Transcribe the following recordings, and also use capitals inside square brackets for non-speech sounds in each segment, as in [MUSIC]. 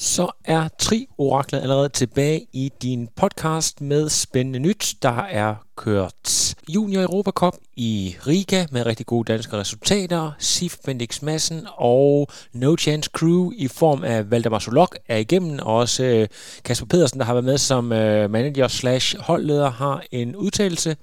Så er Tri-oraklet allerede tilbage i din podcast med spændende nyt. Der er kørt Junior Europa Cup i Riga med rigtig gode danske resultater. Sif Bendix Madsen og No Chance Crew i form af Valdemar Solok er igennem. Og også øh, Kasper Pedersen, der har været med som øh, manager slash holdleder, har en udtalelse.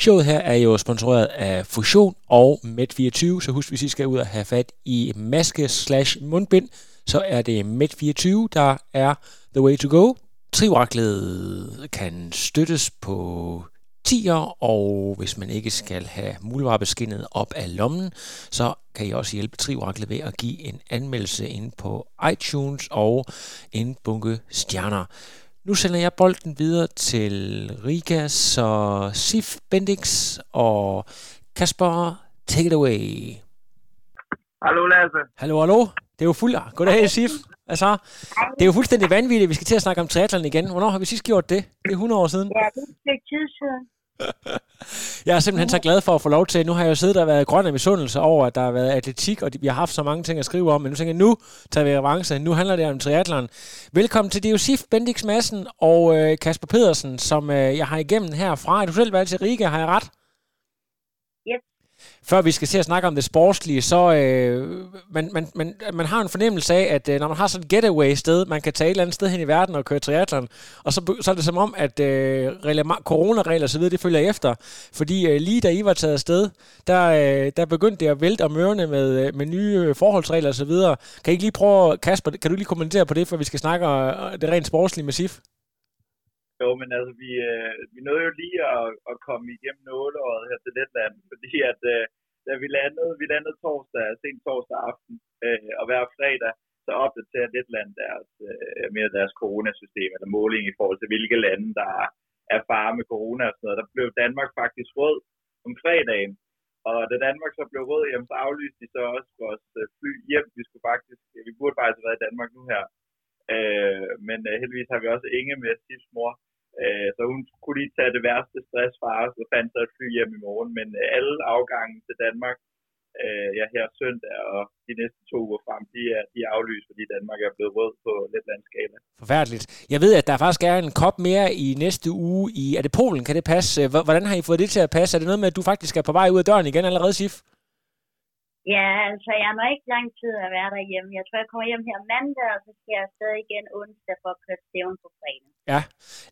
Showet her er jo sponsoreret af Fusion og Med24, så husk, hvis I skal ud og have fat i maske slash mundbind, så er det Med24, der er the way to go. Trivaraklet kan støttes på tier, og hvis man ikke skal have muldvarebeskinnet op af lommen, så kan I også hjælpe Trivaraklet ved at give en anmeldelse ind på iTunes og en bunke stjerner. Nu sender jeg bolden videre til Riga, så Sif Bendix og Kasper, take it away. Hallo Lasse. Hallo, hallo. Det er jo fuldt. Goddag, Sif. Altså, det er jo fuldstændig vanvittigt, at vi skal til at snakke om triathlon igen. Hvornår har vi sidst gjort det? Det er 100 år siden. Ja, det er et tid siden. [LAUGHS] Jeg er simpelthen så glad for at få lov til. Nu har jeg jo siddet og været grøn af misundelse over, at der har været atletik, og vi har haft så mange ting at skrive om. Men nu tænker jeg, nu tager vi revanche. Nu handler det om triathlon. Velkommen til Diosif Bendix Madsen og øh, Kasper Pedersen, som øh, jeg har igennem herfra. Er du selv været til Riga? Har jeg ret? Før vi skal se at snakke om det sportslige, så øh, man, man, man, man har en fornemmelse af, at øh, når man har sådan et getaway sted, man kan tage et eller andet sted hen i verden og køre triathlon, og så, så er det som om, at øh, reglement, coronaregler og så videre, det følger efter. Fordi øh, lige da I var taget afsted, der, øh, der begyndte det at vælte om ørerne med, øh, med nye øh, forholdsregler og så videre. Kan I ikke lige prøve, Kasper, kan du lige kommentere på det, for vi skal snakke om øh, det rent sportslige med SIF? Jo, men altså, vi, øh, vi nåede jo lige at, at komme igennem nåleåret her til Letland, fordi at øh, da vi landede, vi landede torsdag, sent torsdag aften, øh, og hver fredag, så opdaterer Letland deres, øh, mere deres coronasystem, eller måling i forhold til, hvilke lande, der er fare med corona og sådan noget. Der blev Danmark faktisk rød om fredagen, og da Danmark så blev rød, jamen, så aflyste de så også vores øh, fly hjem. Vi skulle faktisk, vi burde faktisk have været i Danmark nu her. Øh, men øh, heldigvis har vi også Inge med Stifs mor, øh, så hun kunne lige tage det værste stress fra os, og fandt sig et fly hjem i morgen. Men øh, alle afgangen til Danmark, øh, ja, her søndag og de næste to uger frem, de er, de er aflyst, fordi Danmark er blevet rød på Letlandskala. Forfærdeligt. Jeg ved, at der faktisk er en kop mere i næste uge i... Er det Polen? Kan det passe? Hvordan har I fået det til at passe? Er det noget med, at du faktisk er på vej ud af døren igen allerede, Sif? Ja, altså jeg har ikke lang tid at være derhjemme. Jeg tror, jeg kommer hjem her mandag, og så skal jeg afsted igen onsdag for at køre stævn på fredag. Ja,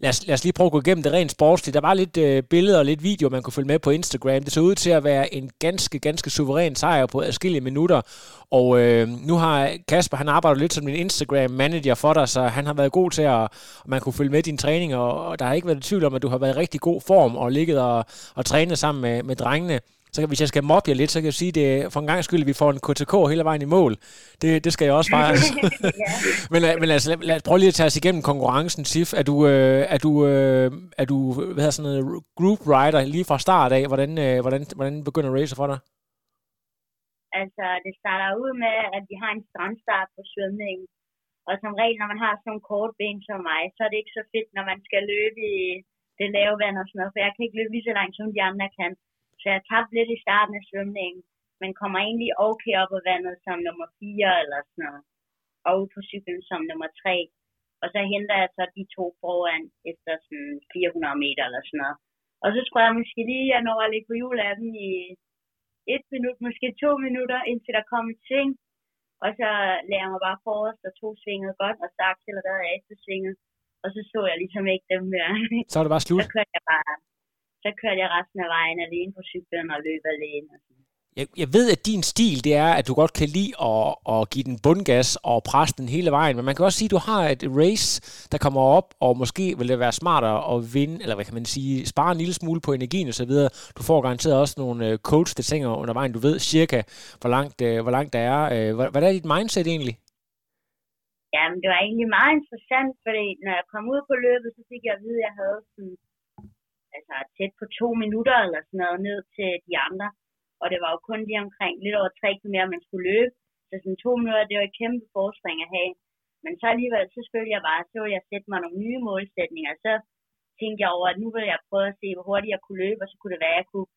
lad os, lad os lige prøve at gå igennem det rent sportsligt. Der var lidt øh, billeder og lidt video, man kunne følge med på Instagram. Det så ud til at være en ganske, ganske suveræn sejr på adskillige minutter. Og øh, nu har Kasper, han arbejder lidt som en Instagram-manager for dig, så han har været god til at, at man kunne følge med din træning, og, og der har ikke været tvivl om, at du har været i rigtig god form og ligget og, og trænet sammen med, med drengene så hvis jeg skal mobbe jer lidt, så kan jeg sige, det for en gang skyld, at vi får en KTK hele vejen i mål. Det, det skal jeg også fejre. [LAUGHS] men, men altså, lad, lad, prøv lige at tage os igennem konkurrencen, Sif. Er du, øh, er du, øh, er du hvad hedder sådan noget, group rider lige fra start af? Hvordan, øh, hvordan, hvordan begynder racer for dig? Altså, det starter ud med, at vi har en strandstart på svømningen. Og som regel, når man har sådan nogle kort ben som mig, så er det ikke så fedt, når man skal løbe i det lave vand og sådan noget, for jeg kan ikke løbe lige så langt, som de andre kan. Så jeg tabte lidt i starten af svømningen, men kommer egentlig okay op af vandet som nummer 4 eller sådan noget. Og på cyklen som nummer 3. Og så henter jeg så de to foran efter sådan 400 meter eller sådan noget. Og så tror jeg måske lige, at jeg når at ligge på hjul af dem i et minut, måske to minutter, indtil der kom et sving. Og så lagde jeg mig bare forrest og to svinget godt, og så accelererede jeg efter svinget. Og så så jeg ligesom ikke dem der. Så er det bare slut. [LAUGHS] Så kørte jeg bare så kørte jeg resten af vejen alene på cyklen og løb alene. Jeg, jeg ved, at din stil, det er, at du godt kan lide at, at give den bundgas og presse den hele vejen, men man kan også sige, at du har et race, der kommer op, og måske vil det være smartere at vinde, eller hvad kan man sige, spare en lille smule på energien og så videre. Du får garanteret også nogle øh, coach, der tænker under vejen, du ved cirka, hvor langt, øh, hvor langt der er. Øh, hvad, hvad er dit mindset egentlig? Jamen, det var egentlig meget interessant, fordi når jeg kom ud på løbet, så fik jeg at vide, at jeg havde sådan, altså tæt på to minutter eller sådan noget ned til de andre. Og det var jo kun lige omkring lidt over tre km, man skulle løbe. Så sådan to minutter, det var et kæmpe forspring at have. Men så alligevel, så følte jeg bare, så ville jeg sætte mig nogle nye målsætninger. Så tænkte jeg over, at nu vil jeg prøve at se, hvor hurtigt jeg kunne løbe, og så kunne det være, at jeg kunne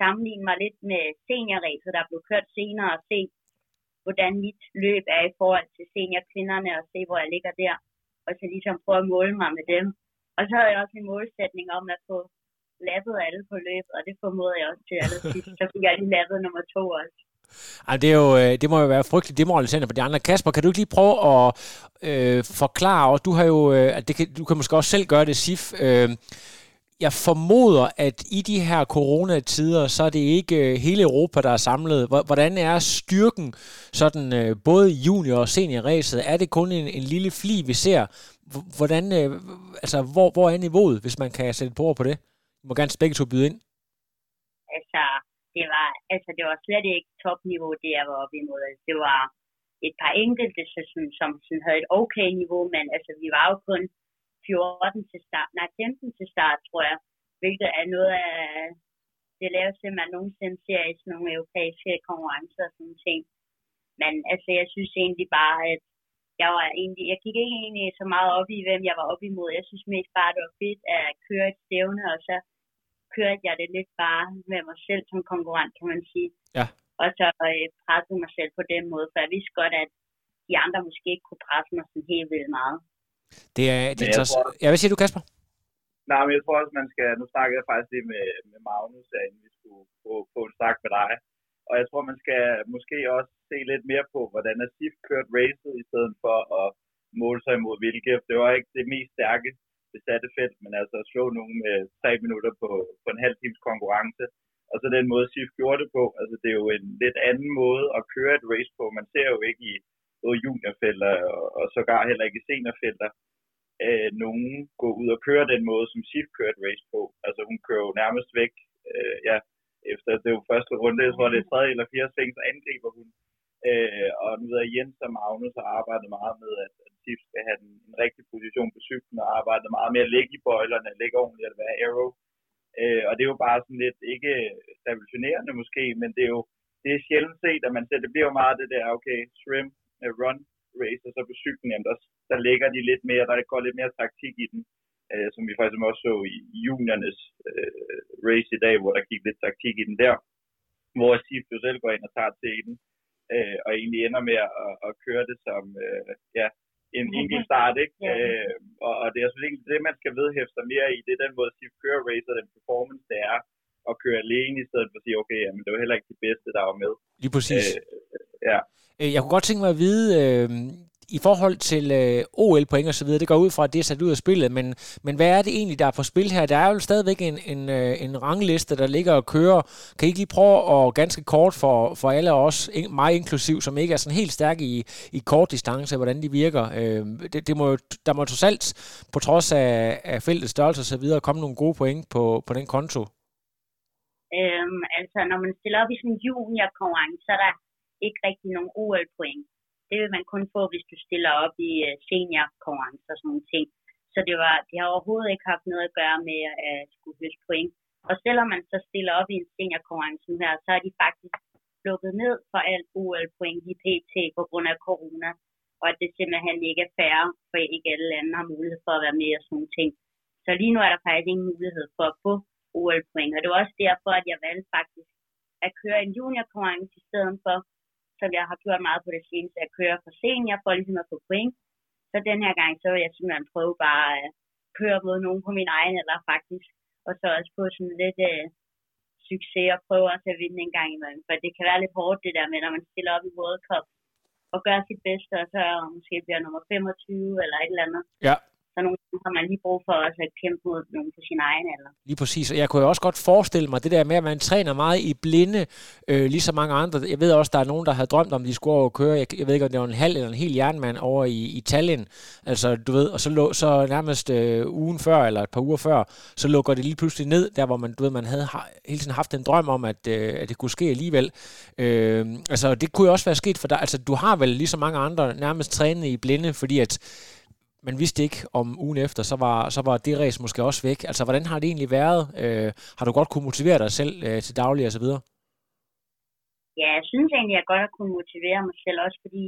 sammenligne mig lidt med seniorræset, der blev kørt senere, og se, hvordan mit løb er i forhold til seniorkvinderne, og se, hvor jeg ligger der, og så ligesom prøve at måle mig med dem. Og så havde jeg også en målsætning om at få lappede alle på løbet, og det formoder jeg også til allersidst. Så fik jeg lige lappet nummer to også. Ej, det, er jo, øh, det må jo være frygteligt demoraliserende for de andre. Kasper, kan du ikke lige prøve at øh, forklare, og du har jo, øh, at det kan, du kan måske også selv gøre det, Sif, øh, jeg formoder, at i de her coronatider, så er det ikke øh, hele Europa, der er samlet. Hvordan er styrken sådan øh, både junior- og seniorræset? Er det kun en, en lille fli, vi ser? Hvordan, øh, altså, hvor, hvor er niveauet, hvis man kan sætte på ord på det? Du må gerne begge to byde ind. Altså, det var, altså, det var slet ikke topniveau, det jeg var oppe imod. Altså, det var et par enkelte, så, som, som sådan havde et okay niveau, men altså, vi var jo kun 14 til start, nej 15 til start, tror jeg, hvilket er noget af det laveste, man nogensinde ser i sådan nogle europæiske konkurrencer og sådan ting. Men altså, jeg synes egentlig bare, at jeg var egentlig, jeg gik ikke egentlig så meget op i, hvem jeg var op imod. Jeg synes mest bare, det var fedt at køre et stævne, og så kørte jeg det lidt bare med mig selv som konkurrent, kan man sige. Ja. Og så øh, pressede mig selv på den måde, for jeg vidste godt, at de andre måske ikke kunne presse mig sådan helt vildt meget. Det er, det er tror... Ja, hvad siger du, Kasper? Nej, men jeg tror også, man skal... Nu snakkede jeg faktisk lige med, med Magnus, at vi skulle få, få en snak med dig. Og jeg tror, man skal måske også se lidt mere på, hvordan Asif kørte kørt racet, i stedet for at måle sig imod hvilke. Det var ikke det mest stærke besatte felt, men altså at slå nogen med tre minutter på, på en halv times konkurrence. Og så den måde, SIF gjorde det på. Altså, det er jo en lidt anden måde at køre et race på. Man ser jo ikke i både juniorfelter og, og sågar heller ikke i seniorfelter, øh, nogen gå ud og køre den måde, som Sif kørte race på. Altså hun kører jo nærmest væk, øh, ja, efter det var første runde, jeg tror det er tredje eller fjerde seng, så angriber hun. Øh, og nu ved jeg, Jens og Magnus har arbejdet meget med, at, at Sif skal have en, en rigtig position på cyklen, og arbejdet meget med at ligge i bøjlerne, ligge ordentligt at være arrow. Øh, og det er jo bare sådan lidt, ikke revolutionerende måske, men det er jo det er sjældent set, at man ser, det bliver jo meget det der, okay, swim, øh, run, race, og så på cyklen, jamen der, der lægger de lidt mere, der går lidt mere taktik i den, øh, som vi faktisk også så i juniornes race i dag, hvor der gik lidt taktik i den der, hvor Sif jo selv går ind og tager til den, øh, og egentlig ender med at, at køre det som, øh, ja, en enkelt start, ikke? Ja. Øh, og, og det er selvfølgelig ikke det, man skal vedhæfte sig mere i, det er den måde, Sif kører race, og den performance, det er at køre alene, i stedet for at sige, okay, jamen, det var heller ikke det bedste, der var med. Lige præcis. Øh, ja. Øh, jeg kunne godt tænke mig at vide, øh, i forhold til øh, OL-point og så videre, det går ud fra, at det er sat ud af spillet, men, men hvad er det egentlig, der er på spil her? Der er jo stadigvæk en, en, øh, en rangliste, der ligger og kører. Kan I ikke lige prøve at ganske kort for, for alle os, mig inklusiv, som ikke er sådan helt stærke i, i kort distance, hvordan de virker? Øh, det, det må, der må trods alt, på trods af, af feltets størrelse og så videre, komme nogle gode point på, på den konto. Øhm, altså, når man stiller op i sådan en juniorkonkurrence, så er der ikke rigtig nogen OL-point. Det vil man kun få, hvis du stiller op i øh, uh, senior-konkurrencer og sådan nogle ting. Så det, var, det har overhovedet ikke haft noget at gøre med at skulle høste point. Og selvom man så stiller op i en senior-konkurrence her, så er de faktisk lukket ned for alt OL-point i PT på grund af corona. Og at det simpelthen ikke er fair, for ikke alle lande har mulighed for at være med og sådan nogle ting. Så lige nu er der faktisk ingen mulighed for at få OL-point. Og det var også derfor, at jeg valgte faktisk at køre en juniorkonkurrence i stedet for, som jeg har gjort meget på det seneste, at køre for senior for ligesom at få point. Så den her gang, så vil jeg simpelthen prøve bare at køre mod nogen på min egen eller faktisk, og så også få sådan lidt øh, succes og prøve også at vinde en gang imellem. For det kan være lidt hårdt det der med, når man stiller op i World Cup og gør sit bedste, og så måske bliver nummer 25 eller et eller andet. Ja. Så nogle gange har man lige brug for også at kæmpe mod nogen på sin egen alder. Lige præcis, og jeg kunne jo også godt forestille mig det der med, at man træner meget i blinde, øh, ligesom mange andre. Jeg ved også, der er nogen, der havde drømt om, de skulle over køre, jeg, jeg ved ikke, om det var en halv eller en hel jernmand over i, i Tallinn. Altså, du ved, og så, lå, så nærmest øh, ugen før, eller et par uger før, så lukker det lige pludselig ned, der hvor man, du ved, man havde hele tiden haft en drøm om, at, øh, at det kunne ske alligevel. Øh, altså, det kunne jo også være sket for dig. Altså, du har vel ligesom mange andre nærmest trænet i blinde, fordi at man vidste ikke om ugen efter, så var, så var det race måske også væk. Altså, hvordan har det egentlig været? Øh, har du godt kunne motivere dig selv øh, til daglig og så videre? Ja, jeg synes egentlig, at jeg godt har kunne motivere mig selv også, fordi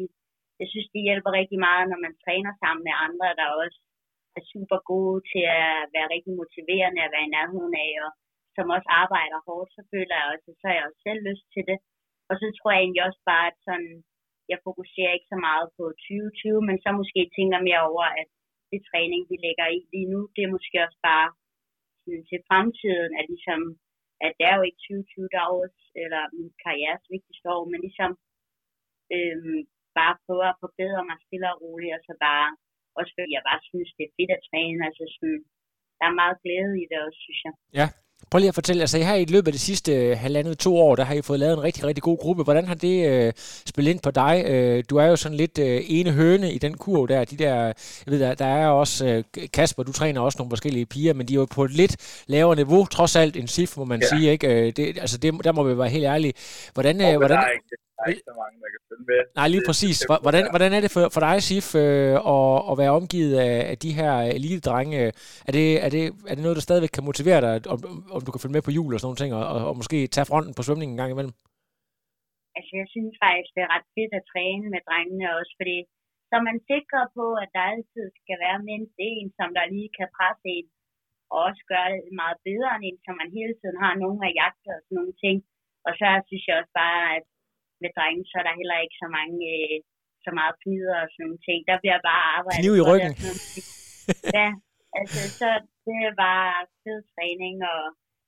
jeg synes, det hjælper rigtig meget, når man træner sammen med andre, der også er super gode til at være rigtig motiverende, at være i nærheden af, og som også arbejder hårdt, så føler jeg også, så har jeg også selv lyst til det. Og så tror jeg egentlig også bare, at sådan, jeg fokuserer ikke så meget på 2020, men så måske tænker mere over, at det træning, vi lægger i lige nu, det er måske også bare sådan, til fremtiden, at ligesom, at det er jo ikke 2020, der er års, eller min karrieres vigtigste år, men ligesom øhm, bare prøve at forbedre mig stille og roligt, og så bare, også fordi jeg bare synes, det er fedt at træne, altså sådan, der er meget glæde i det også, synes jeg. Ja, Prøv lige at fortælle, altså her i løbet af de sidste øh, halvandet to år, der har I fået lavet en rigtig, rigtig god gruppe. Hvordan har det øh, spillet ind på dig? Øh, du er jo sådan lidt øh, ene høne i den kurv der. De der, jeg ved, der, der er også øh, Kasper, du træner også nogle forskellige piger, men de er jo på et lidt lavere niveau, trods alt en SIF, må man ja. sige. Ikke? Øh, det, altså det, der må vi være helt ærlige. Hvordan, øh, hvordan, der er ikke så mange, der kan følge med. Nej, lige præcis. Hvordan, hvordan er det for, for dig, Sif, øh, at, at være omgivet af, af de her elite-drenge? Er det, er, det, er det noget, der stadigvæk kan motivere dig, om, om du kan følge med på jul og sådan nogle ting, og, og, og måske tage fronten på svømningen en gang imellem? Altså, jeg synes faktisk, det er ret fedt at træne med drengene også, fordi så er man sikker på, at der altid skal være mindst en, som der lige kan presse en, og også gøre det meget bedre end en, så man hele tiden har nogen af jagter og sådan nogle ting. Og så synes jeg også bare, at med drenge, så er der heller ikke så mange, øh, så meget knider og sådan nogle ting. Der bliver bare arbejdet. Kniv i ryggen. ja, altså så det er bare fed træning, og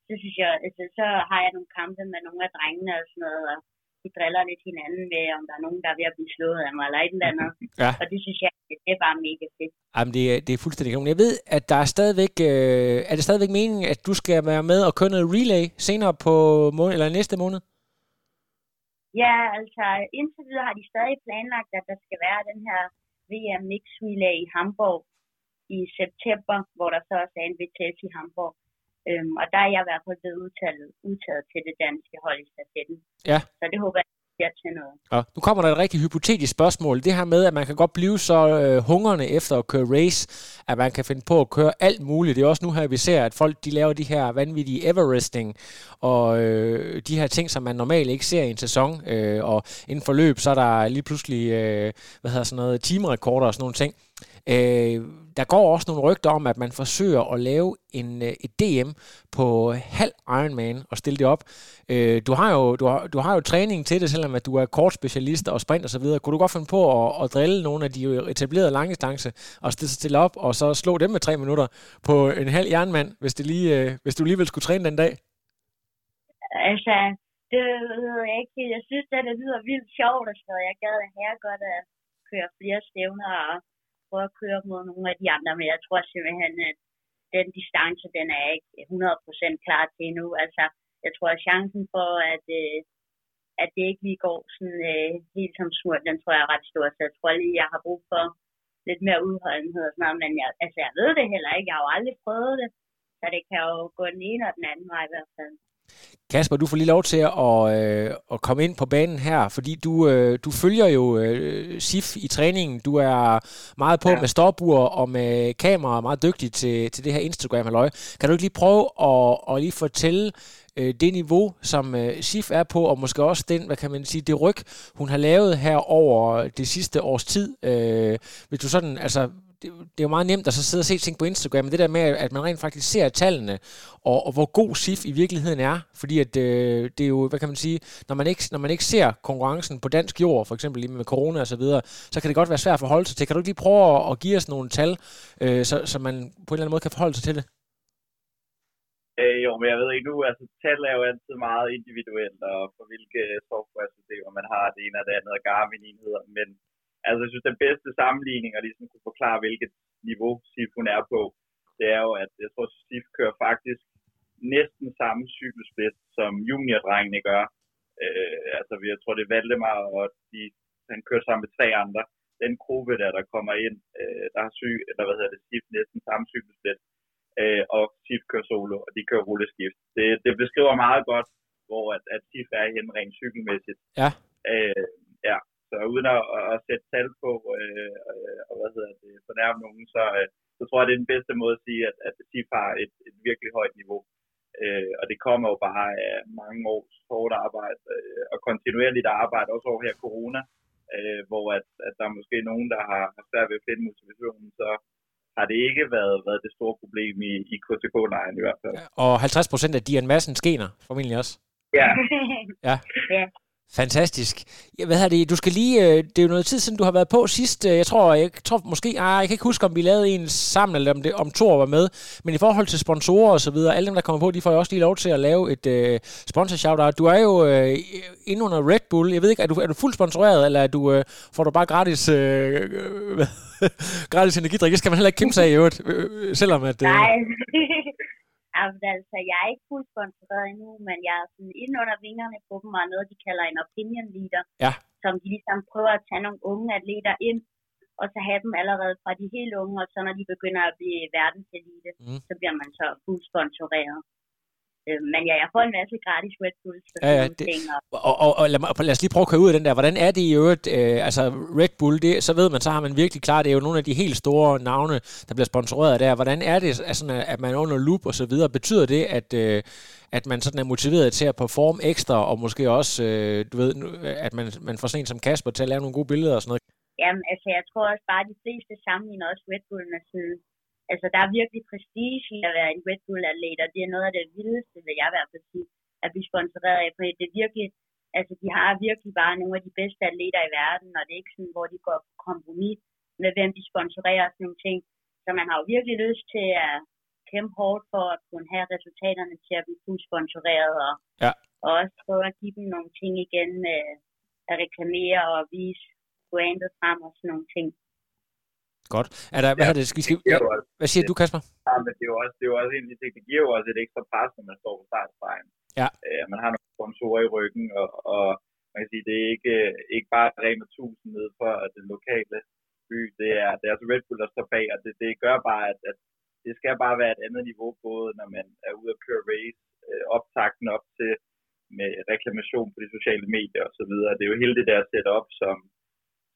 så synes jeg, altså, så har jeg nogle kampe med nogle af drengene og sådan noget, og de driller lidt hinanden med, om der er nogen, der er ved at blive slået af mig, eller et eller andet. Ja. Og det synes jeg, det er bare mega fedt. Jamen, det er, det er fuldstændig kanon. Jeg ved, at der er stadigvæk, øh, er det stadigvæk meningen, at du skal være med og køre noget relay senere på måned, eller næste måned? Ja, altså indtil videre har de stadig planlagt, at der skal være den her VM Mix Relay i Hamburg i september, hvor der så også er en VTF i Hamburg. Øhm, og der er jeg i hvert fald blevet udtaget, udtaget til det danske hold i stafetten. Ja. Så det håber jeg, ja til noget. Ja. Nu kommer der et rigtig hypotetisk spørgsmål. Det her med, at man kan godt blive så øh, hungrende efter at køre race, at man kan finde på at køre alt muligt. Det er også nu her, vi ser, at folk de laver de her vanvittige Everesting, og øh, de her ting, som man normalt ikke ser i en sæson. Øh, og inden for løb, så er der lige pludselig, øh, hvad hedder sådan noget, timerekorder og sådan nogle ting. Øh, der går også nogle rygter om, at man forsøger at lave en, øh, et DM på halv Ironman og stille det op. Øh, du, har jo, du, har, du har jo træning til det, selvom at du er kortspecialist og sprint og så. Kunne du godt finde på at, at drille nogle af de etablerede langdistance og stille, stille op og så slå dem med tre minutter på en halv jernmand, hvis, det lige, øh, hvis du alligevel skulle træne den dag? Altså, det ved jeg ikke. Jeg synes, at det lyder vildt sjovt og sådan Jeg gad her godt at køre flere stævner og prøve at køre mod nogle af de andre, men jeg tror simpelthen, at den distance, den er ikke 100% klar til endnu. Altså, jeg tror, at chancen for, at, øh, at det ikke lige går sådan øh, helt som smurt, den tror jeg er ret stor. Så jeg tror lige, jeg har brug for lidt mere udholdenhed og sådan noget, men jeg, altså, jeg ved det heller ikke. Jeg har jo aldrig prøvet det, så det kan jo gå den ene og den anden vej i hvert fald. Kasper, du får lige lov til at, øh, at komme ind på banen her, fordi du, øh, du følger jo øh, SIF i træningen. Du er meget på ja. med stopur og med kamera, meget dygtig til, til det her Instagram-halløj. Kan du ikke lige prøve at, at lige fortælle øh, det niveau, som øh, SIF er på, og måske også den, hvad kan man sige, det ryg, hun har lavet her over det sidste års tid. Øh, hvis du sådan, altså det, det er jo meget nemt at så sidde og se ting på Instagram, men det der med, at man rent faktisk ser tallene, og, og hvor god SIF i virkeligheden er, fordi at øh, det er jo, hvad kan man sige, når man, ikke, når man ikke ser konkurrencen på dansk jord, for eksempel lige med corona og så videre, så kan det godt være svært at forholde sig til. Kan du ikke lige prøve at, at give os nogle tal, øh, så, så man på en eller anden måde kan forholde sig til det? Øh, jo, men jeg ved ikke nu, altså tal er jo altid meget individuelt, og for hvilke software-systemer man har, det ene og det andet, og Garmin-enheder, men Altså, jeg synes, den bedste sammenligning, og ligesom kunne forklare, hvilket niveau, SIF hun er på, det er jo, at jeg tror, SIF kører faktisk næsten samme cykelsplit, som juniordrengene gør. Øh, altså, jeg tror, det er Valdemar, og de, han kører sammen med tre andre. Den gruppe der, der kommer ind, øh, der har syg, eller hvad hedder det, SIF næsten samme cykelsplit, øh, og SIF kører solo, og de kører rulleskift. Det, det beskriver meget godt, hvor at, at SIF er hen rent cykelmæssigt. Ja. Øh, så uden at, at sætte tal på, øh, og hvad hedder det, fornærme nogen, så, øh, så tror jeg, det er den bedste måde at sige, at, at SIF har et, et virkelig højt niveau. Øh, og det kommer jo bare af mange års hårdt arbejde øh, og kontinuerligt arbejde, også over her corona, øh, hvor at, at der er måske nogen, der har, har svært ved at finde motivationen, så har det ikke været, været det store problem i, i KTK-lejren i hvert fald. Og 50 procent af Dian Madsen skener, formentlig også. Ja. ja. [LAUGHS] ja. Fantastisk. Ja, hvad det? Du skal lige, øh, det er jo noget tid siden, du har været på sidst. Øh, jeg tror, jeg tror måske, ah, jeg kan ikke huske, om vi lavede en sammen, eller om, det, om Thor var med. Men i forhold til sponsorer og så videre, alle dem, der kommer på, de får jo også lige lov til at lave et øh, uh, sponsor shout Du er jo øh, uh, inde under Red Bull. Jeg ved ikke, er du, er du fuldt sponsoreret, eller er du, uh, får du bare gratis, uh, [LAUGHS] gratis energidrik? Det skal man heller ikke kæmpe sig i øvrigt, selvom at... Uh... Nej. [LAUGHS] Altså, jeg er ikke fuldt sponsoreret endnu, men jeg er sådan inde under vingerne på dem, og noget, de kalder en opinion leader, ja. som de ligesom prøver at tage nogle unge atleter ind, og så have dem allerede fra de helt unge, og så når de begynder at blive verdenselite, mm. så bliver man så fuldt sponsoreret. Øh, men ja, jeg får en masse gratis Red Bulls ja, ja, det, ting. Og, og, og, og lad, lad os lige prøve at køre ud af den der. Hvordan er det i øvrigt? Øh, altså Red Bull, det, så ved man, så har man virkelig klart, det er jo nogle af de helt store navne, der bliver sponsoreret der. Hvordan er det, altså, at man er under loop og så videre? Betyder det, at, øh, at man sådan er motiveret til at performe ekstra, og måske også, øh, du ved, at man, man får sådan en som Kasper til at lave nogle gode billeder og sådan noget? Jamen, altså jeg tror også bare, at de fleste sammenligner også Red Bull med sådan altså der er virkelig prestige i at være en Red Bull-atlet, og det er noget af det vildeste, vil jeg i hvert fald sige, at blive sponsoreret af, for det er virkelig, altså de har virkelig bare nogle af de bedste atleter i verden, og det er ikke sådan, hvor de går på kompromis med, hvem de sponsorerer og sådan nogle ting. Så man har jo virkelig lyst til at kæmpe hårdt for at kunne have resultaterne til at blive fuldt sponsoreret, og, ja. og også prøve at give dem nogle ting igen med at reklamere og vise brandet frem og sådan nogle ting. Godt. Er der, hvad, ja, det, skal, skal, ja, hvad siger du, Kasper? Ja, men det er jo også, det er jo også en ting, det giver jo også et ekstra pres, når man står på startstregen. Ja. Øh, man har nogle sponsorer i ryggen, og, og man kan sige, det er ikke, ikke bare Rema 1000 nede for det lokale by, det er, det er altså Red Bull, der står bag, og det, det gør bare, at, at det skal bare være et andet niveau, både når man er ude at køre race, øh, optakten op til med reklamation på de sociale medier osv. Det er jo hele det der setup, som,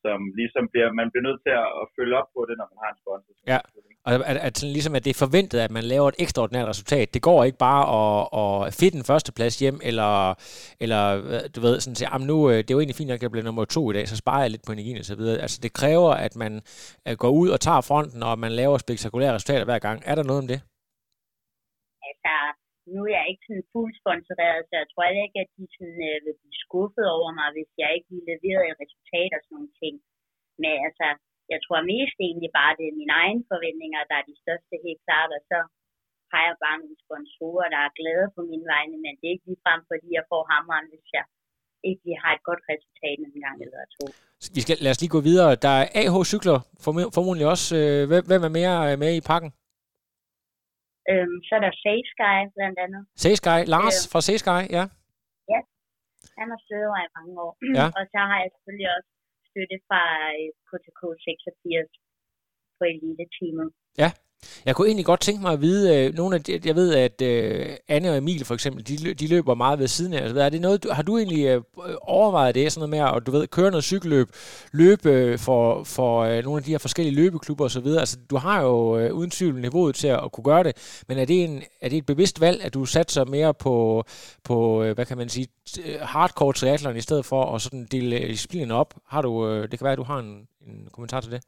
som ligesom bliver, man bliver nødt til at, følge op på det, når man har en sponsor. Ja, og at, at sådan ligesom, at det er forventet, at man laver et ekstraordinært resultat. Det går ikke bare at, at finde den første plads hjem, eller, eller du ved, sådan sige, nu, øh, det er jo egentlig fint, at jeg bliver nummer to i dag, så sparer jeg lidt på energien og så videre. Altså, det kræver, at man går ud og tager fronten, og man laver spektakulære resultater hver gang. Er der noget om det? Altså, nu er jeg ikke sådan fuld sponsoreret, så jeg tror ikke, at de sådan, øh, vil blive skuffet over mig, hvis jeg ikke lige levere et resultat og sådan nogle ting. Men altså, jeg tror mest egentlig bare, det er mine egne forventninger, der er de største helt klart, og så har jeg bare nogle sponsorer, der er glade på mine vegne, men det er ikke ligefrem, fordi jeg får hammeren, hvis jeg ikke har et godt resultat en gang eller to. Vi skal, lad os lige gå videre. Der er AH Cykler, formodentlig også. Øh, hvem er mere øh, med i pakken? Øhm, så er der Sky blandt andet. Sky, Lars øh, fra Sky, ja. Ja, han har støttet mig i mange år. Ja. [CLEARS THROAT] og så har jeg selvfølgelig også støtte fra KTK øh, 86 på elite-teamet. Ja, jeg kunne egentlig godt tænke mig at vide, øh, nogle af de, jeg ved, at øh, Anne og Emil for eksempel, de, de løber meget ved siden af. Altså, er det noget, du, har du egentlig øh, overvejet det, sådan noget med at du ved, køre noget cykelløb, løbe øh, for, for øh, nogle af de her forskellige løbeklubber osv.? Altså, du har jo øh, uden tvivl niveauet til at, at kunne gøre det, men er det, en, er det et bevidst valg, at du satser mere på, på øh, hvad kan man sige, øh, hardcore triathlon i stedet for at sådan dele disciplinen op? Har du, øh, det kan være, at du har en, en kommentar til det?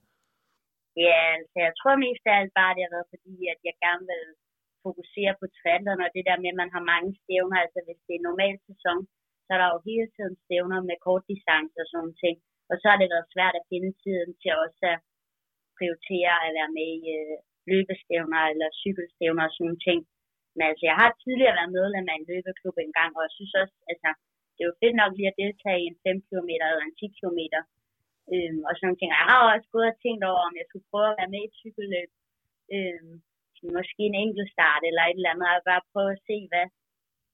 Ja, altså jeg tror mest af alt bare, det har været fordi, at jeg gerne vil fokusere på triathlon, og det der med, at man har mange stævner, altså hvis det er normal sæson, så er der jo hele tiden stævner med kort distance og sådan ting. Og så har det været svært at finde tiden til også at prioritere at være med i øh, løbestævner eller cykelstævner og sådan ting. Men altså, jeg har tidligere været medlem af en løbeklub engang, og jeg synes også, altså, det er jo fedt nok lige at deltage i en 5 km eller en 10 km. Øhm, og sådan nogle ting. Jeg har også gået og tænkt over, om jeg skulle prøve at være med i et cykelløb. Øhm, måske en enkelt start eller et eller andet, og bare prøve at se, hvad,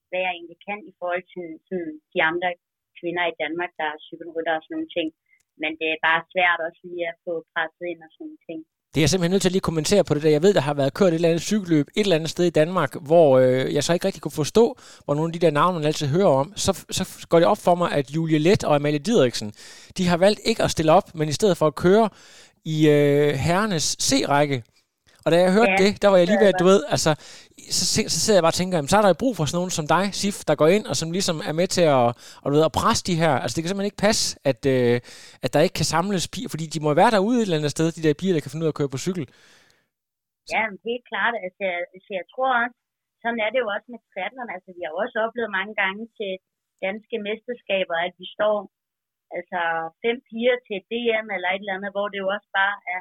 hvad jeg egentlig kan i forhold til sådan, de andre kvinder i Danmark, der er cykelrytter og sådan nogle ting. Men det er bare svært også lige at få presset ind og sådan nogle ting. Det er jeg simpelthen nødt til at lige kommentere på det der. Jeg ved, der har været kørt et eller andet cykelløb et eller andet sted i Danmark, hvor øh, jeg så ikke rigtig kunne forstå, hvor nogle af de der navne, man altid hører om. Så, så går det op for mig, at Julie Let og Amalie Didriksen, de har valgt ikke at stille op, men i stedet for at køre i øh, herrenes C-række. Og da jeg hørte ja, det, der var jeg lige ved at, du ved, altså, så, så sidder jeg bare og tænker, jamen, så er der jo brug for sådan nogen som dig, Sif, der går ind og som ligesom er med til at, og, du ved, at presse de her. Altså det kan simpelthen ikke passe, at, øh, at der ikke kan samles piger, fordi de må være derude et eller andet sted, de der piger, der kan finde ud af at køre på cykel. Ja, helt klart. Altså, jeg, altså, jeg tror også, sådan er det jo også med triathlon. Altså, vi har jo også oplevet mange gange til danske mesterskaber, at vi står altså fem piger til DM eller et eller andet, hvor det jo også bare er,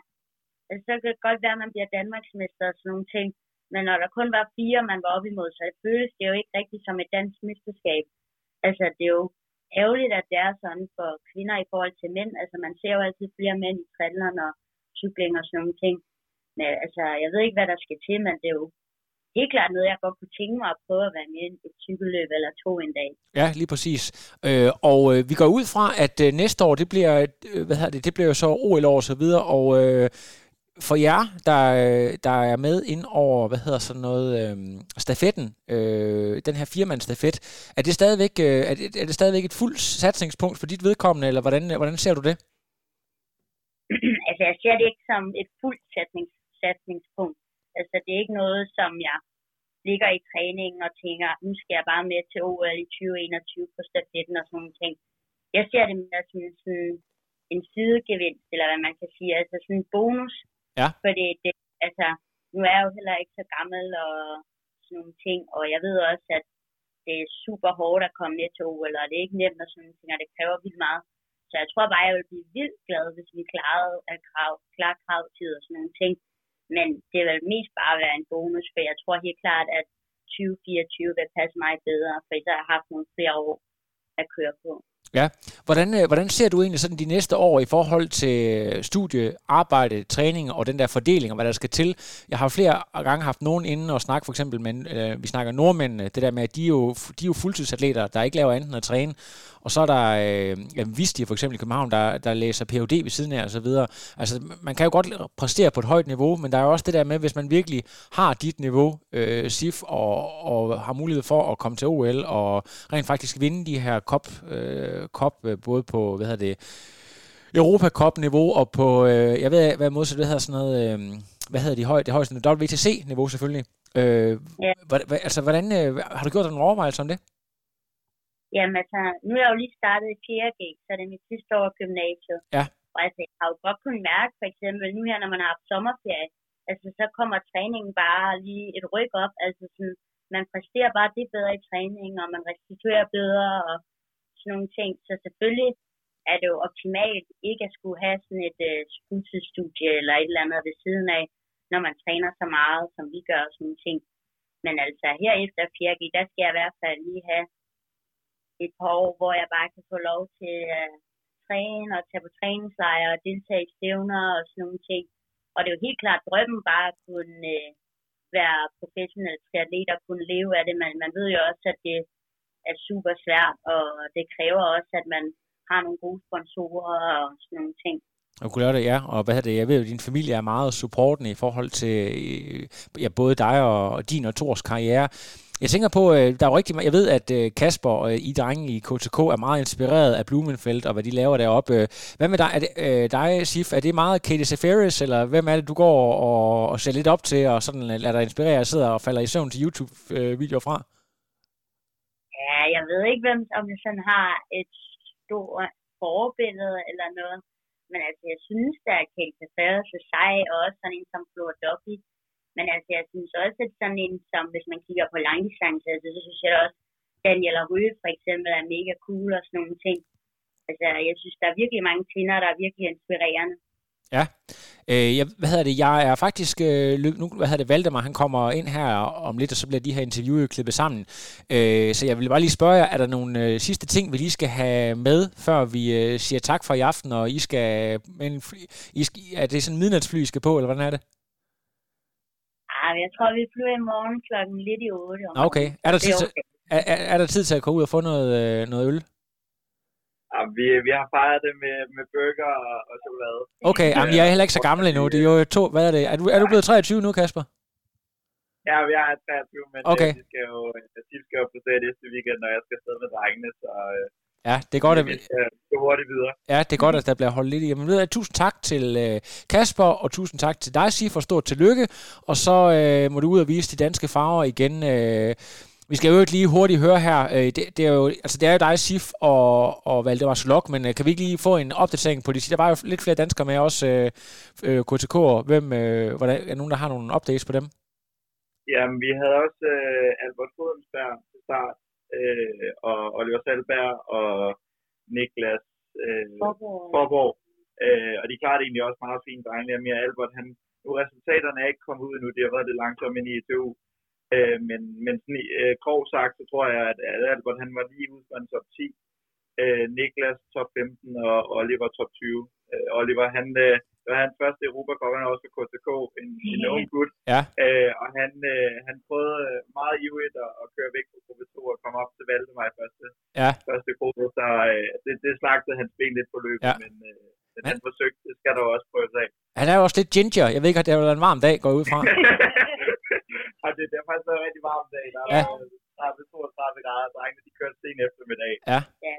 altså så kan det godt være, at man bliver Danmarksmester og sådan nogle ting, men når der kun var fire, man var op imod, så føles det jo ikke rigtigt som et dansk mesterskab. Altså, det er jo ærgerligt, at det er sådan for kvinder i forhold til mænd. Altså, man ser jo altid flere mænd i trillerne og cykling og sådan nogle ting. Men altså, jeg ved ikke, hvad der skal til, men det er jo helt klart noget, jeg godt kunne tænke mig at prøve at være med i et cykelløb eller to en dag. Ja, lige præcis. Øh, og øh, vi går ud fra, at øh, næste år, det bliver, øh, hvad hedder det, det bliver jo så OL-år og så videre, og øh, for jer, der, øh, der er med ind over, hvad hedder sådan noget, øh, stafetten, øh, den her firmandsstafet, er det stadigvæk, øh, er det, er det stadigvæk et fuldt satsningspunkt for dit vedkommende, eller hvordan, hvordan ser du det? [CLEARS THROAT] altså, jeg ser det ikke som et fuldt satsnings, satsningspunkt. Altså, det er ikke noget, som jeg ligger i træningen og tænker, nu skal jeg bare med til OL i 2021 på stafetten og sådan nogle ting. Jeg ser det mere som sådan en sidegevinst, eller hvad man kan sige, altså sådan en bonus, Ja. Fordi det, altså, nu er jeg jo heller ikke så gammel og sådan nogle ting, og jeg ved også, at det er super hårdt at komme ned til OL, og det er ikke nemt og sådan nogle ting, og det kræver vildt meget. Så jeg tror bare, jeg ville blive vildt glad, hvis vi klarede at krav, klare kravtid og sådan nogle ting. Men det vil mest bare være en bonus, for jeg tror helt klart, at 2024 vil passe mig bedre, for så har jeg haft nogle flere år at køre på. Ja. Hvordan, øh, hvordan ser du egentlig sådan de næste år i forhold til studie, arbejde, træning og den der fordeling, og hvad der skal til? Jeg har flere gange haft nogen inde og snakke for eksempel med, øh, vi snakker nordmændene, det der med, at de er jo, de er jo fuldtidsatleter, der ikke laver andet end at træne. Og så er der øh, jamen, Visti for eksempel i København, der, der læser Ph.D. ved siden af og så videre. Altså, man kan jo godt præstere på et højt niveau, men der er jo også det der med, hvis man virkelig har dit niveau, øh, SIF, og, og har mulighed for at komme til OL og rent faktisk vinde de her kop, øh, kop øh, både på, hvad hedder det, Europa Cup niveau og på, øh, jeg ved hvad modsat det hedder sådan noget, øh, hvad hedder de høj, det højeste WTC niveau selvfølgelig. Øh, ja. Hvad, altså, hvordan, øh, har du gjort dig nogle overvejelser om det? Jamen altså, nu er jeg jo lige startet i 4. G, så det er mit sidste år i gymnasiet. Ja. Og altså, jeg har jo godt kunnet mærke, for eksempel nu her, når man har haft sommerferie, altså så kommer træningen bare lige et ryk op. Altså sådan, man præsterer bare det bedre i træningen, og man restituerer bedre og sådan nogle ting. Så selvfølgelig er det jo optimalt ikke at skulle have sådan et øh, fuldtidsstudie eller et eller andet ved siden af, når man træner så meget, som vi gør og sådan nogle ting. Men altså her efter 4G, der skal jeg i hvert fald lige have et par år, hvor jeg bare kan få lov til at træne og tage på træningslejre og deltage i stævner og sådan nogle ting. Og det er jo helt klart drømmen bare at kunne øh, være professionel triatlet og kunne leve af det, men man ved jo også, at det er super svært, og det kræver også, at man har nogle gode sponsorer og sådan nogle ting. Og kunne lave det, ja. Og hvad det, jeg ved jo, at din familie er meget supportende i forhold til øh, ja, både dig og din og Tors karriere. Jeg tænker på, øh, der er jo rigtig Jeg ved, at øh, Kasper og I drenge i KTK er meget inspireret af Blumenfeldt og hvad de laver deroppe. Hvad med dig? Er det, dig, Sif? Er det meget Katie Seferis, eller hvem er det, du går og, og ser lidt op til, og sådan lader dig inspirere og sidder og falder i søvn til YouTube-videoer fra? Ja, jeg ved ikke, hvem, om jeg sådan har et stort forbillede eller noget. Men altså, jeg synes, der er Kate Seferis så sej, og også sådan en som Flora Duffy men altså, jeg synes også, at sådan en, som hvis man kigger på langdistance, altså, så synes jeg også, Daniela Røde for eksempel er mega cool og sådan nogle ting. Altså, jeg synes, der er virkelig mange kvinder, der er virkelig inspirerende. Ja. Øh, jeg, hvad hedder det, jeg er faktisk, øh, nu, hvad hedder det, Valdemar, han kommer ind her om lidt, og så bliver de her interviewer klippet sammen. Øh, så jeg vil bare lige spørge jer, er der nogle øh, sidste ting, vi lige skal have med, før vi øh, siger tak for i aften, og I skal, men, I skal, er det sådan en midnatsfly, I skal på, eller hvordan er det? Ah, jeg tror, vi flyver i morgen klokken lidt i 8. Okay. Er der, tid til, okay. er, er, er der tid til at gå ud og få noget, øh, noget øl? Ja, vi, vi har fejret det med, med burger og, og chokolade. Okay, jamen, jeg er heller ikke så gammel endnu. Det er jo to, hvad er det? Er du, er du blevet 23 nu, Kasper? Ja, vi er 23, men okay. de skal jo, de skal jo på næste weekend, når jeg skal afsted med drengene, så... Øh, Ja, det er godt, at skal hurtigt videre. Ja, det er godt, at der bliver holdt lidt i. Men ved jeg, tusind tak til øh, Kasper, og tusind tak til dig, Sif, for stort tillykke. Og så øh, må du ud og vise de danske farver igen. Øh, vi skal jo ikke lige hurtigt høre her. Øh, det, det, er jo, altså, det er jo dig, Sif og, og Valdemar Solok, men øh, kan vi ikke lige få en opdatering på det? Der var jo lidt flere danskere med, også øh, øh, KTK'er. Hvem, øh, hvordan, er nogen, der har nogle updates på dem? Jamen, vi havde også øh, Albert Fodensberg til start, øh, og Oliver Salberg og Niklas øh, Forborg. Øh, og de klarede det egentlig også meget fint, drengene. Mere Albert, han, nu resultaterne er ikke kommet ud endnu, det har været lidt langsomt ind i ETU. Øh, men men sådan, øh, grov sagt, så tror jeg, at, Albert han var lige ude for en top 10. Øh, Niklas top 15 og Oliver top 20. Øh, Oliver, han, øh, det var hans første Europacup, han er også for KTK, en, en ung gut. Ja. Øh, og han, øh, han prøvede øh, meget ivrigt at, at køre væk fra gruppe 2 og komme op til Valdemar i første, ja. første gruppe, så øh, det, det slagtede hans ben lidt på løbet, ja. men, øh, men han forsøgte, det skal der også prøve af. Han er jo også lidt ginger. Jeg ved ikke, at det er en varm dag, går ud fra. [LAUGHS] og det, det har faktisk været en rigtig varm dag. Der ja. er 32 grader, drengene de kørte sen eftermiddag. Ja. ja.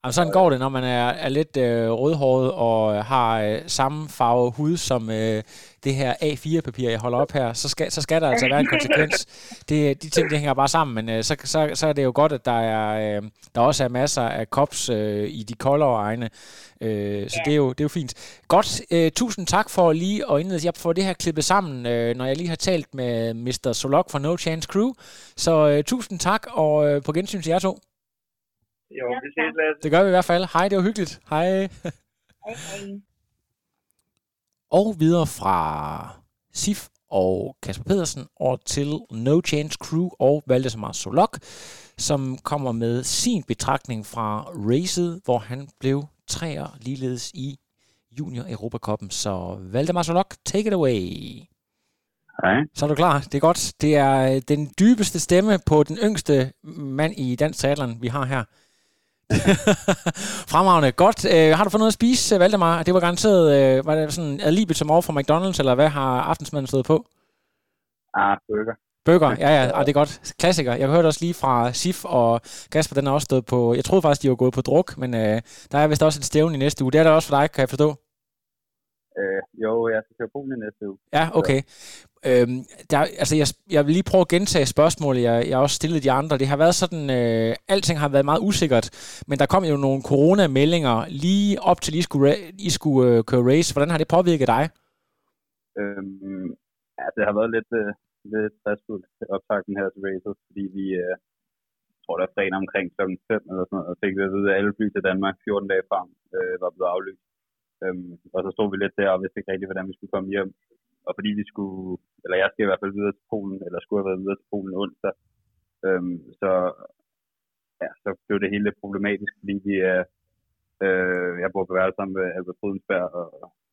Jamen, sådan går det, når man er, er lidt øh, rødhåret og har øh, samme farve hud som øh, det her A4-papir, jeg holder op her, så skal, så skal der altså være en konsekvens. Det, de ting, de hænger bare sammen, men øh, så, så, så er det jo godt, at der, er, øh, der også er masser af kops øh, i de koldere egne. Øh, så ja. det, er jo, det er jo fint. Godt, øh, tusind tak for lige at indlede. Jeg får det her klippet sammen, øh, når jeg lige har talt med Mr. Solok fra No Chance Crew. Så øh, tusind tak, og øh, på gensyn til jer to. Jo, vi ses, Lasse. Det gør vi i hvert fald. Hej, det var hyggeligt. Hej. Hej, hej. Og videre fra Sif og Kasper Pedersen over til No Change Crew og Valdemar Solok, som kommer med sin betragtning fra racet, hvor han blev træer ligeledes i Junior Europacupen. Så Valdemar Solok, take it away. Hej. Så er du klar. Det er godt. Det er den dybeste stemme på den yngste mand i dansk teateren, vi har her. [LAUGHS] Fremragende. Godt. Øh, har du fået noget at spise, Valdemar? Det var garanteret, øh, var det sådan alibet som over fra McDonald's, eller hvad har aftensmaden stået på? Ah, burger. Burger, ja, ja, [LAUGHS] ah, det er godt. Klassiker. Jeg hørte også lige fra Sif og Kasper, den er også stået på, jeg troede faktisk, de var gået på druk, men øh, der er vist også et stævn i næste uge. Det er der også for dig, kan jeg forstå? Øh, jo, jeg skal køre Polen næste uge. Ja, okay. Øhm, der, altså jeg, jeg vil lige prøve at gentage spørgsmålet, jeg, jeg også stillede de andre. Det har været sådan, øh, alting har været meget usikkert, men der kom jo nogle coronameldinger lige op til, I skulle, I skulle øh, køre race. Hvordan har det påvirket dig? Øhm, ja, det har været lidt, øh, lidt stressfuldt optakten her til racet, fordi vi, øh, tror, der fredag omkring kl. 5 eller sådan noget, og fik vi at vide, at alle fly til Danmark 14 dage frem øh, var blevet aflyst. Øhm, og så stod vi lidt der og vidste ikke rigtigt, hvordan vi skulle komme hjem. Og fordi vi skulle, eller jeg skal i hvert fald videre til Polen, eller skulle have været videre til Polen onsdag, øhm, så, ja, så blev det hele problematisk, fordi vi er, øh, jeg bor på værelse sammen med Albert Fodensberg og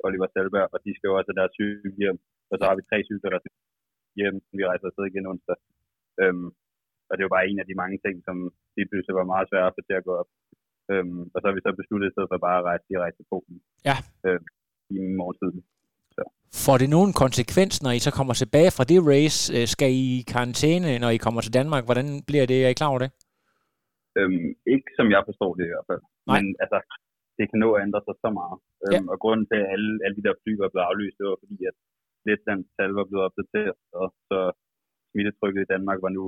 Oliver Selberg, og de skal jo også deres cykel hjem, og så har vi tre cykler, der hjem, vi rejser afsted igen onsdag. Øhm, og det er jo bare en af de mange ting, som lige pludselig var meget svært at få til at gå op. Øhm, og så har vi så besluttet i stedet for bare at rejse direkte til Polen. Ja. Øhm, I morgentiden. Så. Får det nogen konsekvens, når I så kommer tilbage fra det race? Øh, skal I i karantæne, når I kommer til Danmark? Hvordan bliver det? Er I klar over det? Øhm, ikke som jeg forstår det i hvert fald. Nej. Men altså, det kan nå at ændre sig så meget. Øhm, Ja. Og grunden til, at alle, alle de der fly var blevet aflyst, det var fordi, at Letlands tal var blevet opdateret, og så smittetrykket i Danmark var nu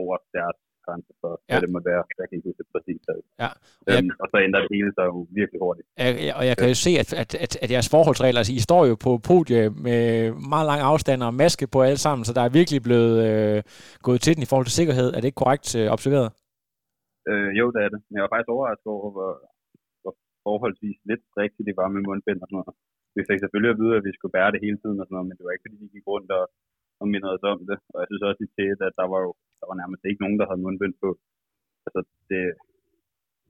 over deres grænse for, Ja. hvad det må være. Jeg kan ikke huske det præcis. tal. Ja. Øhm, og så ændrer det hele sig jo virkelig hurtigt. Jeg- jeg- Og jeg kan jo se, at, at, at, at jeres forholdsregler, altså I står jo på podie med meget lang afstand og maske på alle sammen, så der er virkelig blevet øh, gået til den i forhold til sikkerhed. Er det ikke korrekt øh, observeret? Øh, jo, det er det. Men jeg var faktisk overrasket over, hvor, hvor forholdsvis lidt rigtigt det var med mundbind og sådan noget. vi fik selvfølgelig at vide, at vi skulle bære det hele tiden og sådan noget, men det var ikke fordi, de gik rundt og, og mindede os om det. Og jeg synes også i tæt, at der var jo der var nærmest ikke nogen, der havde mundbind på. Altså, det,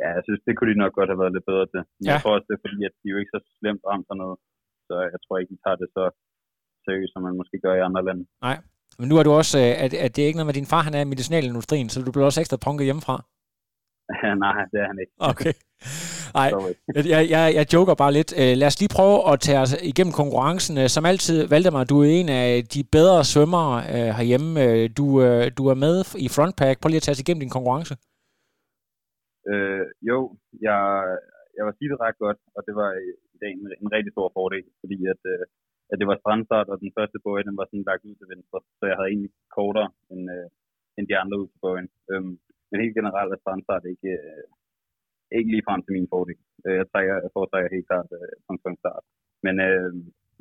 ja, jeg synes, det kunne de nok godt have været lidt bedre til. Men Ja. jeg tror også, det er fordi, at de jo ikke så slemt ramt og noget. Så jeg tror ikke, de tager det så seriøst, som man måske gør i andre lande. Nej. Men nu er du også, øh, at, at det er ikke noget med, din far han er i medicinalindustrien, så du bliver også ekstra punket hjemmefra. [LAUGHS] Nej, det er han ikke. Okay. [LAUGHS] Nej, jeg, jeg, jeg, joker bare lidt. Øh, lad os lige prøve at tage os igennem konkurrencen. Øh, Som altid, Valdemar, du er en af de bedre svømmere øh, herhjemme. Du, øh, du er med i frontpack. Prøv lige at tage os igennem din konkurrence. Øh, jo, jeg, jeg var det ret godt, og det var i dag en, en rigtig stor fordel, fordi at, øh, at det var strandstart, og den første bøje, den var sådan lagt ud til venstre, så jeg havde egentlig kortere end, øh, end de andre ud til bøjen. Øhm, men helt generelt er strandstart ikke, øh, ikke lige frem til min fordel. Øh, jeg, trækker, jeg foretrækker helt klart øh, punktumstart. Men øh,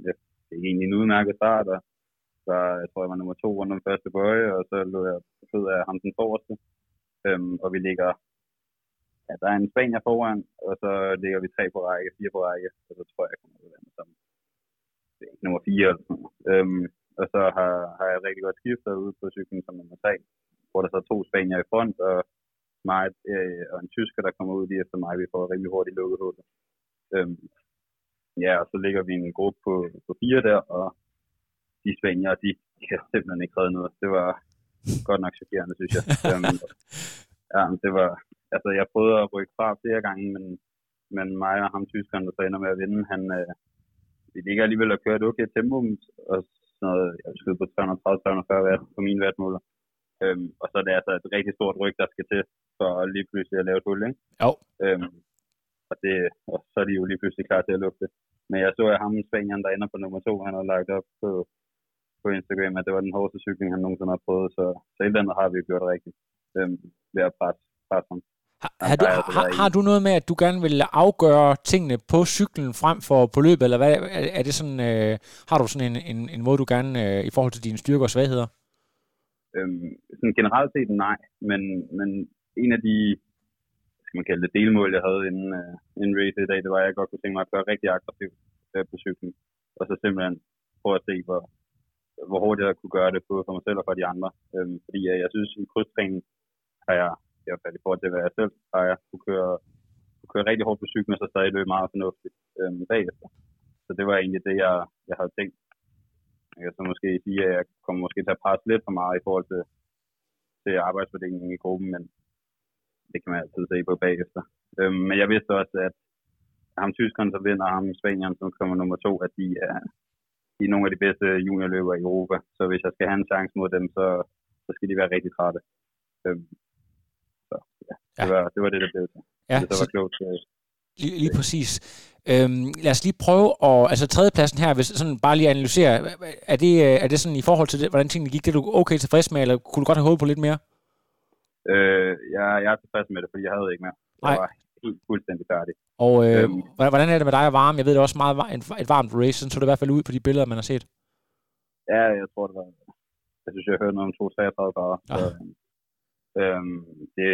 det det er egentlig en udmærket start, og så øh, jeg tror, jeg var nummer to rundt om første bøje, og så lå jeg på fed af ham den forreste. Øhm, og vi ligger ja, der er en Spanier foran, og så ligger vi tre på række, fire på række, og så tror jeg, jeg kommer ud af som det er nummer fire. Øhm, og så har, har jeg et rigtig godt skiftet ude på cyklen som nummer tre, hvor der så er to Spanier i front, og mig øh, og en tysker, der kommer ud lige efter mig. Vi får rimelig hurtigt lukket hullet. Øhm, ja, og så ligger vi en gruppe på, på fire der, og de Spanier, de, [LAUGHS] kan simpelthen ikke redde noget. Det var godt nok chokerende, synes jeg. [LAUGHS] øhm, ja, det var, altså jeg prøvede at rykke fra flere gange, men, men mig og ham tyskeren, der så ender med at vinde, han, øh, vi ligger alligevel og kører et okay tempo, og sådan noget, jeg skyde på 330-340 watt på min wattmåler. Øhm, og så er det altså et rigtig stort ryg, der skal til, for lige pludselig at lave et hul, ikke? Jo. Øhm, og, det, og så er de jo lige pludselig klar til at lufte. Men jeg så, at ham Spanieren, der ender på nummer to, han har lagt op på, på Instagram, at det var den hårdeste cykling, han nogensinde har prøvet. Så, så et eller andet har vi jo gjort rigtigt øhm, ved at presse, presse ham. Har, har, altså har, være har du noget med, at du gerne vil afgøre tingene på cyklen frem for på løbet, eller hvad, er, er det sådan, øh, har du sådan en, en, en måde, du gerne, øh, i forhold til dine styrker og svagheder? Øhm, sådan generelt set nej, men, men en af de skal man kalde det, delmål, jeg havde inden, øh, inden race i dag, det var, at jeg godt kunne tænke mig at køre rigtig aggressivt øh, på cyklen. Og så simpelthen prøve at se, hvor, hvor hurtigt jeg kunne gøre det, både for mig selv og for de andre. Øhm, fordi øh, jeg synes, i krydstræning har jeg, i hvert fald i forhold til, hvad jeg selv har, jeg kunne køre, kunne køre rigtig hårdt på cyklen, og så stadig løbe meget fornuftigt øhm, bagefter. Så det var egentlig det, jeg, jeg havde tænkt. Jeg kan så måske sige, at jeg kommer måske til at presse lidt for meget i forhold til, til arbejdsfordelingen i gruppen, men det kan man altid se på bagefter. Øhm, men jeg vidste også, at ham tyskeren, som vinder, og ham spanieren, som kommer nummer to, at de er, de er nogle af de bedste juniorløbere i Europa. Så hvis jeg skal have en chance mod dem, så, så skal de være rigtig trætte. Øhm, så ja, det, Ja. var, det var det, der blev til. Ja, det så var så- klogt. Lige, lige præcis. Øhm, lad os lige prøve at, altså tredjepladsen her, hvis sådan bare lige analysere, er det, øh, er det sådan i forhold til det, hvordan tingene gik, det er du okay tilfreds med, eller kunne du godt have håbet på lidt mere? Øh, jeg, jeg er tilfreds med det, fordi jeg havde ikke mere. Jeg Nej. var helt fuldstændig færdig. Og øh, Øhm. hvordan er det med dig og varme? Jeg ved det er også meget et varmt race, sådan så det i hvert fald ud på de billeder, man har set. Ja, jeg tror, det var... Jeg synes, jeg hørte noget om 2-33 grader. Så, øhm, det,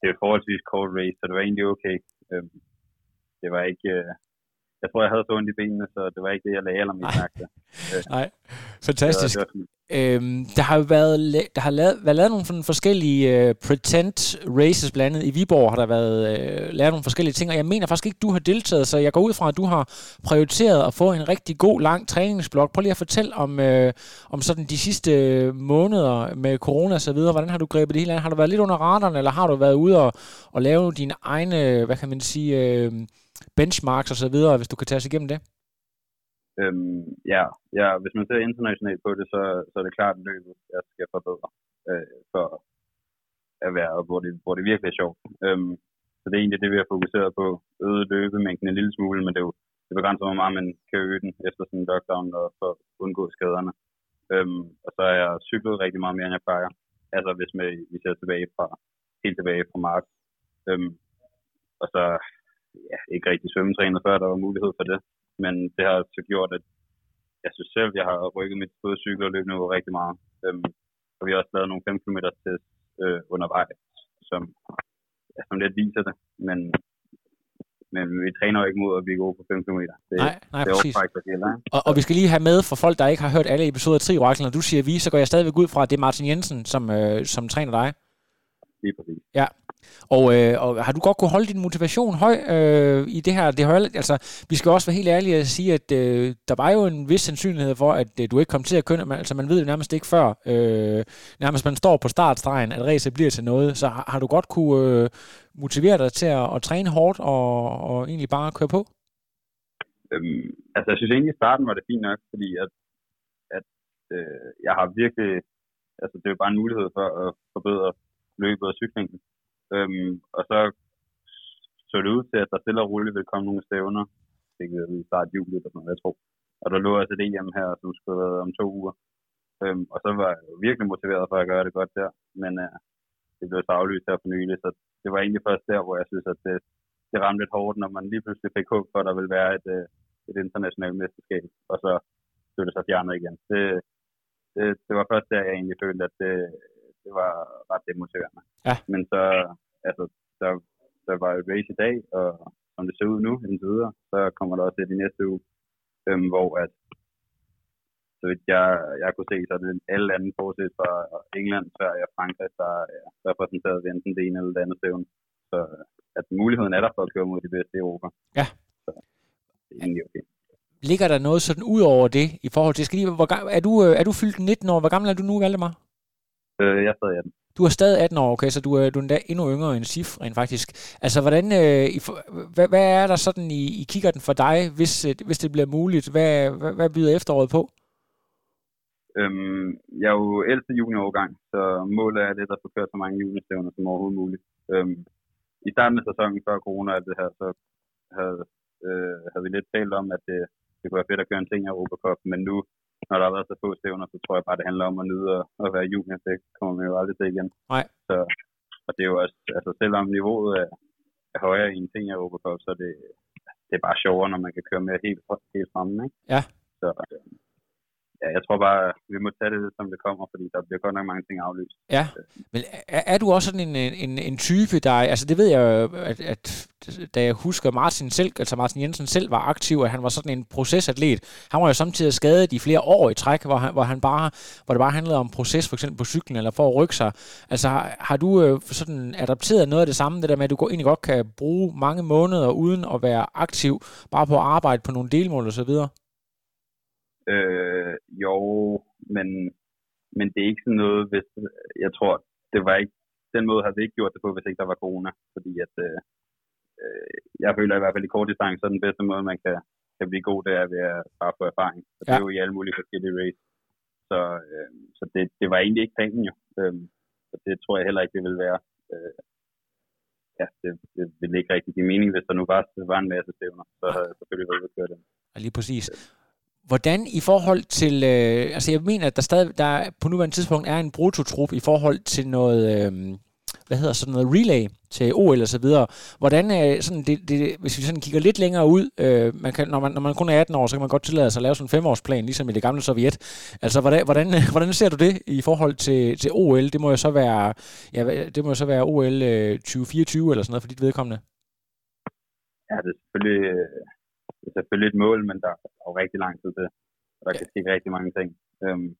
det er forholdsvis cold race, så det var egentlig okay. Øhm, det var ikke... Øh, jeg tror, jeg havde så ondt i benene, så det var ikke det, jeg lagde allermest mærke til. Øh, Nej, det var- fantastisk. det var sådan- Øhm, der har jo været, der har lavet, været lavet nogle sådan forskellige øh, pretend races, blandt andet i Viborg har der været øh, lavet nogle forskellige ting, og jeg mener faktisk ikke, du har deltaget, så jeg går ud fra, at du har prioriteret at få en rigtig god, lang træningsblok. Prøv lige at fortælle om, øh, om sådan de sidste måneder med corona og så videre. Hvordan har du grebet det hele an? Har du været lidt under radaren, eller har du været ude og, og lave dine egne, hvad kan man sige, øh, benchmarks og så videre, hvis du kan tage os igennem det? Øhm, ja, ja, hvis man ser internationalt på det, så, så er det klart løbet, jeg skal forbedre øh, for at være, hvor det, hvor det virkelig er sjovt. Øhm, så det er egentlig det, vi har fokuseret på. Øget løbemængden en lille smule, men det, er jo, det begrænser, hvor meget man kan øge den efter sådan en lockdown og for at undgå skaderne. Øhm, og så har jeg cyklet rigtig meget mere, end jeg plejer. Altså hvis man, vi ser tilbage fra, helt tilbage fra marts. Øhm, og så ja, ikke rigtig svømmetrænet før, der var mulighed for det. Men det har så gjort, at jeg synes selv, jeg har rykket mit både cykel og løbende rigtig meget. Øhm, og vi har også lavet nogle 5 km test øh, undervejs, som, ja, som lidt viser det. Men men vi træner jo ikke mod at blive gode på 5 km. Det, Nej, nej, det er præcis. faktisk det, Og, og vi skal lige have med, for folk, der ikke har hørt alle episoder af Tri Orakel, når du siger vi, så går jeg stadigvæk ud fra, at det er Martin Jensen, som, øh, som træner dig. Lige præcis. Ja. Og, øh, og har du godt kunne holde din motivation høj øh, i det her? Det her altså, vi skal også være helt ærlige og sige, at øh, der var jo en vis sandsynlighed for, at øh, du ikke kom til at køre. Altså, man ved jo nærmest ikke før, øh, nærmest man står på startstregen, at racet bliver til noget. Så har, har du godt kunne øh, motivere dig til at, at træne hårdt og, og egentlig bare køre på? Øhm, altså, jeg synes egentlig, i starten var det fint nok, fordi at, at øh, jeg har virkelig, altså det er jo bare en mulighed for at forbedre løbet og cyklingen. Øhm, og så så det ud til, at der stille og roligt ville komme nogle stævner, det kan vi start juli eller sådan noget, jeg tror. Og der lå altså det hjem her, som skulle være om to uger. Øhm, og så var jeg virkelig motiveret for at gøre det godt der, men øh, det blev så aflyst her for nylig, så det var egentlig først der, hvor jeg synes, at det, det ramte lidt hårdt, når man lige pludselig fik håb for, at der ville være et, øh, et internationalt mesterskab, og så blev det så fjernet igen. Det, det, det var først der, jeg egentlig følte, at det, det var ret demotiverende. Ja. Men så, altså, der, der var jo et race i dag, og som det ser ud nu, indtil videre, så kommer der også et i næste uge, øhm, hvor at, så vidt jeg, jeg kunne se, så er det alle andre fortsat fra England, Sverige og Frankrig, der er repræsenteret ved enten det ene eller det andet stævne. Så at muligheden er der for at køre mod de bedste i Europa. Ja. Så det er egentlig okay. Ligger der noget sådan ud over det i forhold til, skal lige, hvor, er, du, øh, er du fyldt 19 år? Hvor gammel er du nu, Valdemar? Øh, jeg sad i den. Du er stadig 18 år, okay, så du er, du er endda endnu yngre end Sif, rent faktisk. Altså, hvordan, øh, i, hvad, hvad er der sådan i, i kikkerten for dig, hvis, øh, hvis det bliver muligt? Hvad, hvad, hvad byder efteråret på? Øhm, jeg er jo ældste juniorårgang, så målet er lidt at få kørt så mange juniorstævner som overhovedet muligt. Øhm, I starten af sæsonen før corona og alt det her, så havde, øh, havde vi lidt talt om, at det, det kunne være fedt at køre en ting i Europa Cup, men nu, når der har været så få stævner, så tror jeg bare, det handler om at nyde at, at være junior. Det kommer man jo aldrig til igen. Nej. Så, og det er jo også, altså selvom niveauet er, er højere i en ting i Europa Cup, så er det, det er bare sjovere, når man kan køre med helt, helt fremme, ikke? Ja. Så, ja, jeg tror bare, vi må tage det, som det kommer, fordi der bliver godt nok mange ting aflyst. Ja, men er, er du også sådan en, en, en type, der, altså det ved jeg jo, at, at da jeg husker Martin selv, altså Martin Jensen selv var aktiv, at han var sådan en procesatlet. Han var jo samtidig skadet i flere år i træk, hvor, han, hvor, han bare, hvor det bare handlede om proces, for eksempel på cyklen, eller for at rykke sig. Altså har, har du øh, sådan adapteret noget af det samme, det der med, at du går- egentlig godt kan bruge mange måneder uden at være aktiv, bare på at arbejde på nogle delmål og så videre? Øh, jo, men, men det er ikke sådan noget, hvis, jeg tror, det var ikke, den måde havde vi ikke gjort det på, hvis ikke der var corona, fordi at, øh, øh, jeg føler i hvert fald i kort distance, så er den bedste måde, man kan, kan blive god, det er ved at bare få erfaring. Og det Ja. er jo i alle mulige forskellige race. Så, øh, så det, det var egentlig ikke planen jo. Øh, så det tror jeg heller ikke, det vil være. Øh, ja, det, det ville ikke rigtig give mening, hvis der nu bare var en masse stævner. Så havde jeg selvfølgelig været ude at køre dem. Ja, lige præcis. Hvordan i forhold til, øh, altså jeg mener, at der stadig, der på nuværende tidspunkt er en brutotrup i forhold til noget, øh, hvad hedder sådan noget, relay til OL og så videre. Hvordan er sådan, det, det, hvis vi sådan kigger lidt længere ud, øh, man kan, når, man, når man kun er 18 år, så kan man godt tillade sig at lave sådan en femårsplan, ligesom i det gamle Sovjet. Altså, hvordan, hvordan, [LAUGHS] hvordan ser du det i forhold til, til OL? Det må jo så være, ja, det må jo så være OL øh, 2024 eller sådan noget for dit vedkommende. Ja, det er selvfølgelig, øh, det er selvfølgelig et mål, men der er jo rigtig lang tid til. Og der kan ske rigtig mange ting. Øhm,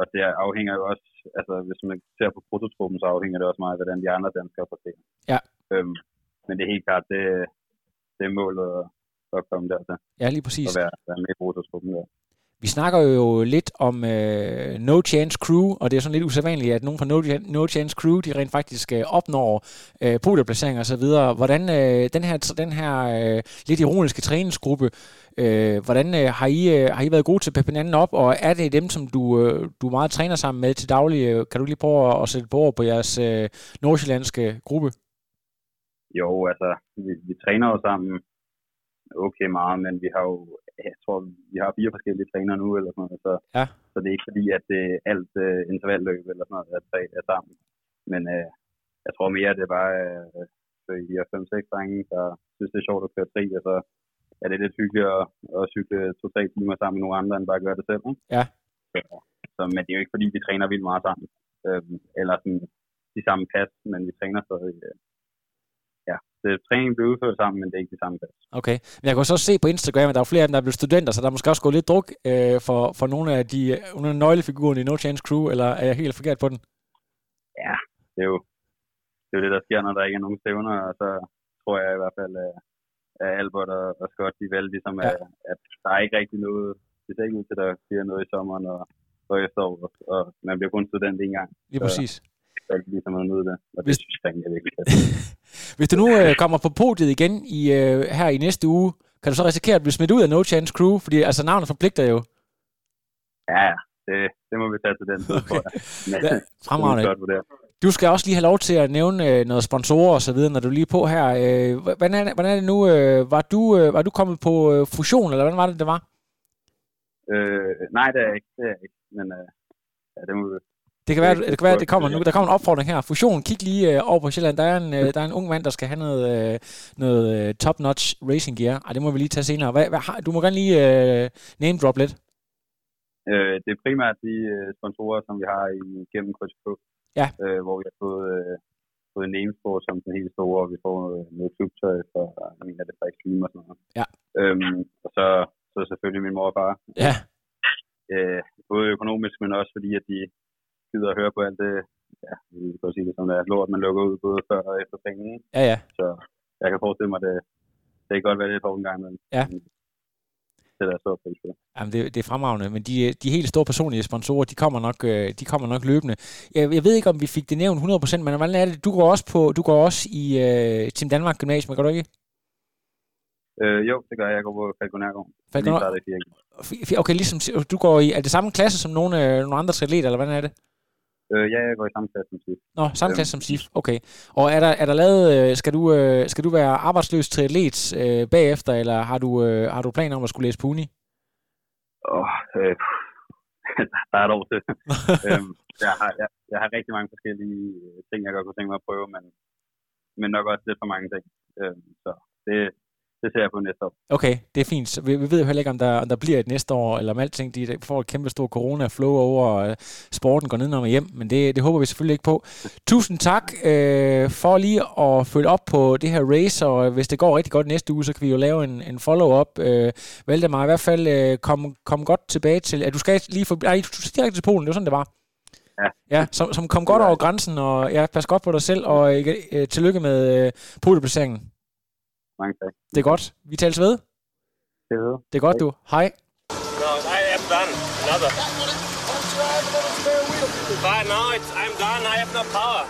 og det afhænger jo også, altså hvis man ser på prototruppen, så afhænger det også meget af, hvordan de andre danskere præsterer. Ja. Øhm, men det er helt klart, det, det er målet at, at komme dertil. Ja, lige præcis. Og være, være med i prototruppen der. Vi snakker jo lidt om øh, No Chance Crew, og det er sådan lidt usædvanligt, at nogen fra No, Chan- no Chance Crew, de rent faktisk øh, opnår øh, podieplaceringer osv. Hvordan øh, den her, den her øh, lidt ironiske træningsgruppe, øh, hvordan øh, har, I, øh, har I været gode til at peppe hinanden op, og er det dem, som du, øh, du meget træner sammen med til daglig? Øh, Kan du lige prøve at, at sætte på på jeres øh, nordsjællandske gruppe? Jo, altså, vi, vi træner jo sammen okay meget, men vi har jo, jeg tror, vi har fire forskellige trænere nu, eller sådan noget, så, Ja. så det er ikke fordi, at det er alt uh, intervalløb eller sådan noget, at tre er sammen. Men uh, jeg tror mere, at det er bare, så vi har fem-seks drenge, der synes, det er sjovt at køre tri, og så er det lidt hyggeligt at, at cykle to-tre timer sammen med nogle andre, end bare at gøre det selv. Ikke? Ja. Så, så, men det er jo ikke fordi, vi træner vildt meget sammen, uh, eller sådan, de samme pas, men vi træner stadig uh, ja, det, træningen bliver udført sammen, men det er ikke de samme plads. Okay. Men jeg kan så se på Instagram, at der er flere af dem, der er blevet studenter, så der er måske også gået lidt druk øh, for, for nogle af de nogle af nøglefigurerne i No Chance Crew, eller er jeg helt forkert på den? Ja, det er jo det, er jo det der sker, når der ikke er nogen stævner, og så tror jeg i hvert fald, at, Albert og, og Scott, de valgte ligesom, ja. at, at der er ikke rigtig noget, det ser ikke ud til, at der bliver noget i sommeren og, og efteråret, og man bliver kun student en gang. Lige præcis. Så er det ligesom at nyde det, og det Hvis- synes jeg er virkelig. [LAUGHS] Hvis du nu øh, kommer på podiet igen i, øh, her i næste uge, kan du så risikere at blive smidt ud af No Chance Crew? Fordi altså navnet forpligter jo. Ja, det, det må vi tage til den tid, [LAUGHS] Okay. tror jeg. Men, Ja, fremragende. det. Du skal også lige have lov til at nævne øh, noget sponsorer og så videre, når du lige er på her. Øh, hvordan, er det, hvordan er det nu? Øh, var, du, øh, var du kommet på øh, fusion, eller hvordan var det, det var? Øh, nej, det er ikke. Det er ikke. Men øh, ja, det må vi. Det kan være, Det er det kan være, det kommer nu. Der kommer en opfordring her. Fusion, kig lige øh, over på Sjælland. Der er en, øh, der er en ung mand, der skal have noget, øh, noget øh, top-notch racing gear. Ej, det må vi lige tage senere. Hvad, hvad, har- du må gerne lige øh, name drop lidt. Øh, det er primært de øh, sponsorer, som vi har i gennem KTK. Ja. Øh, hvor vi har fået, øh, fået Namesport som den helt store, og vi får øh, noget klubtøj for, jeg mener det for Extreme og sådan noget. Ja. Øhm, og så, så selvfølgelig min mor og far. Ja. Øh, både økonomisk, men også fordi, at de gider at høre på alt det, ja, vi kan sige det som det er, lort, man lukker ud både før og efter penge. Ja, ja. Så jeg kan forestille mig, at det, det kan godt være lidt hårdt en gang imellem. Ja. Det er stor pris på. Jamen, det, det er fremragende, men de, de helt store personlige sponsorer, de kommer nok, øh, de kommer nok løbende. Jeg, jeg ved ikke, om vi fik det nævnt 100%, men hvordan er det? Du går også, på, du går også i øh, Team Danmark Gymnasium, gør du ikke? Øh, jo, det gør jeg. Jeg går på Falconærgården. Falconer- Lige startet i Okay, ligesom du går i, er det samme klasse som nogle, øh, nogle andre atleter, eller hvordan er det? Øh, ja, jeg går i samme klasse som sidst. Nå, samme Øhm, klasse som SIF, okay. Og er der, er der lavet, øh, skal du, øh, skal du være arbejdsløs triatlet øh, bagefter, eller har du, øh, har du planer om at skulle læse på uni? Åh, øh, [LAUGHS] der er et år til. [LAUGHS] øhm, jeg, har, jeg, jeg har rigtig mange forskellige øh, ting, jeg godt kunne tænke mig at prøve, men, men nok også lidt for mange ting. Øhm, så det, det ser jeg på næste år. Okay, det er fint. Så vi, vi ved jo heller ikke, om der, om der bliver et næste år, eller om alting de får et kæmpe stort corona-flow over, og øh, sporten går nedenom og hjem, men det, det håber vi selvfølgelig ikke på. Tusind tak øh, for lige at følge op på det her race, og hvis det går rigtig godt næste uge, så kan vi jo lave en, en follow-up. Øh, Valdemar, i hvert fald øh, kom, kom godt tilbage til, at du skal lige forbi, ej, du skal direkte til Polen, det var sådan, det var. Ja. Ja, som, som kom godt over grænsen, og ja, pas godt på dig selv, og øh, øh, tillykke med øh, podieplaceringen. Mange tak. Det er godt. Vi tales ved. Det er det. Det er godt, du. Hej. No, I am done. Another. But no, it's, I'm done. I have no power.